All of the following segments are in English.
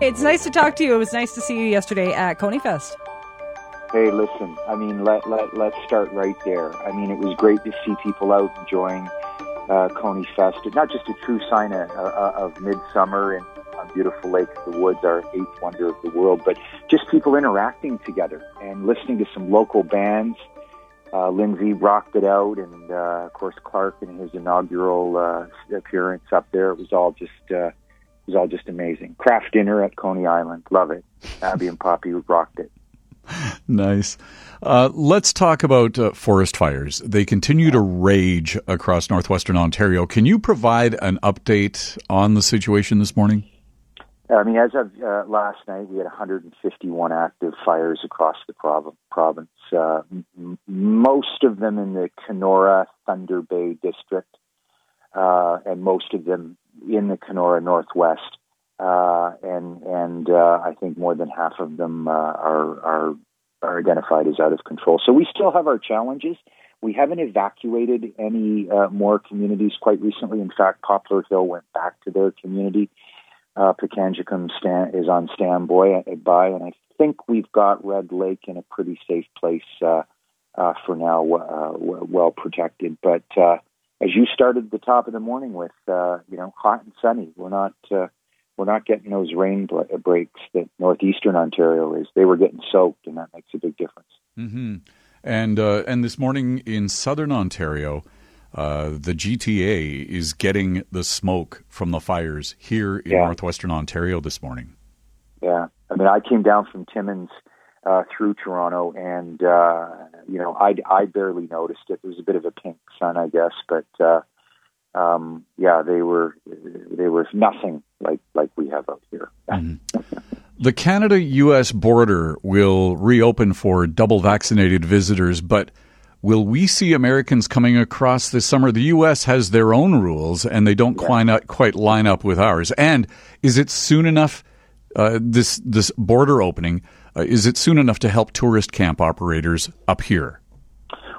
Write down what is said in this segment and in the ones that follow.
It's nice to talk to you. It was nice to see you yesterday at Coney Fest. Hey, listen, I mean, let, let, let's start right there. I mean, it was great to see people out enjoying uh, Coney Fest. Not just a true sign of, uh, of midsummer and on beautiful Lake of the Woods, our eighth wonder of the world, but just people interacting together and listening to some local bands. Uh, Lindsay rocked it out, and uh, of course Clark in his inaugural uh, appearance up there. It was all just uh, was all just amazing. Kraft Dinner at Coney Island, love it. Abby and Poppy rocked it. nice. Uh, let's talk about uh, forest fires. They continue to rage across northwestern Ontario. Can you provide an update on the situation this morning? I mean, as of uh, last night, we had 151 active fires across the prov- province. Uh, m- most of them in the Kenora Thunder Bay district, uh, and most of them in the Kenora Northwest. Uh, and and uh, I think more than half of them uh, are, are are identified as out of control. So we still have our challenges. We haven't evacuated any more communities quite recently. In fact, Poplar Hill went back to their community uh, Pikangikum stand, is on standby, by, and I think we've got Red Lake in a pretty safe place uh, uh, for now, uh, well protected. But uh, as you started the top of the morning with, uh, you know, hot and sunny, we're not uh, we're not getting those rain breaks that northeastern Ontario is. They were getting soaked, and that makes a big difference. Mm-hmm. And uh, and this morning in southern Ontario. Uh, the GTA is getting the smoke from the fires here in yeah. northwestern Ontario this morning. Yeah, I mean, I came down from Timmins uh, through Toronto, and uh, you know, I I barely noticed it. There was a bit of a pink sun, I guess, but uh, um, yeah, they were they were nothing like like we have out here. Mm-hmm. the Canada U.S. border will reopen for double vaccinated visitors, but Will we see Americans coming across this summer? The U.S. has their own rules, and they don't quite, quite line up with ours. And is it soon enough? Uh, this this border opening uh, is it soon enough to help tourist camp operators up here?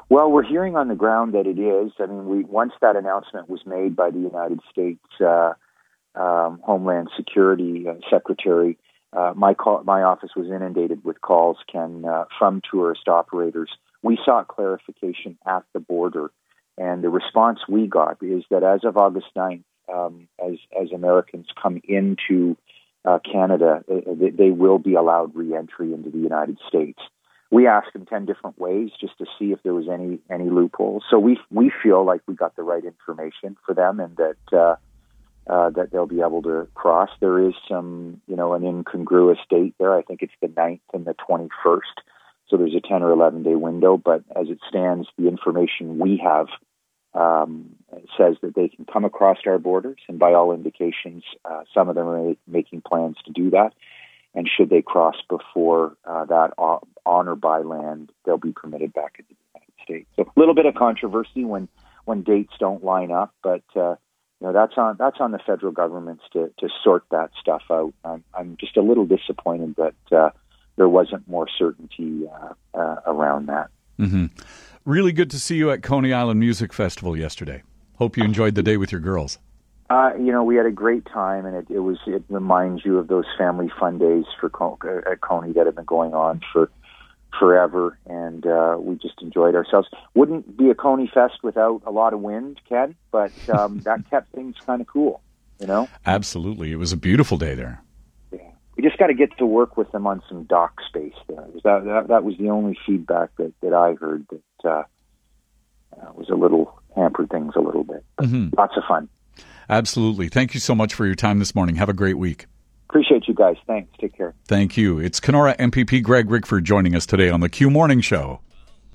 Well, we're hearing on the ground that it is. I mean, we once that announcement was made by the United States uh, um, Homeland Security uh, Secretary, uh, my call, my office was inundated with calls, Ken, uh, from tourist operators we sought clarification at the border, and the response we got is that as of August 9th, um, as as Americans come into uh, Canada, uh, they, they, will be allowed reentry into the United States. We asked them ten different ways just to see if there was any any loopholes. So we we feel like we got the right information for them, and that uh, uh, that they'll be able to cross. There is some you know an incongruous date there. I think it's the 9th and the twenty first. So there's a 10 or 11 day window, but as it stands, the information we have um, says that they can come across our borders, and by all indications, uh, some of them are making plans to do that. And should they cross before uh, that on or by land, they'll be permitted back into the United States. So a little bit of controversy when when dates don't line up, but uh, you know that's on that's on the federal governments to to sort that stuff out. I'm, I'm just a little disappointed that uh, there wasn't more certainty uh, uh, around that. Mm-hmm. Really good to see you at Coney Island Music Festival yesterday. Hope you enjoyed the day with your girls. Uh, you know, we had a great time, and it, it was it reminds you of those family fun days for uh, at Coney that have been going on for forever, and uh, we just enjoyed ourselves. Wouldn't be a Coney Fest without a lot of wind, Ken, but um, that kept things kind of cool. You know, absolutely. It was a beautiful day there we just got to get to work with them on some dock space there. That, that, that was the only feedback that, that I heard that uh, uh, was a little hampered things a little bit. Mm-hmm. Lots of fun. Absolutely. Thank you so much for your time this morning. Have a great week. Appreciate you guys. Thanks. Take care. Thank you. It's Kenora MPP Greg Rickford joining us today on the Q Morning Show.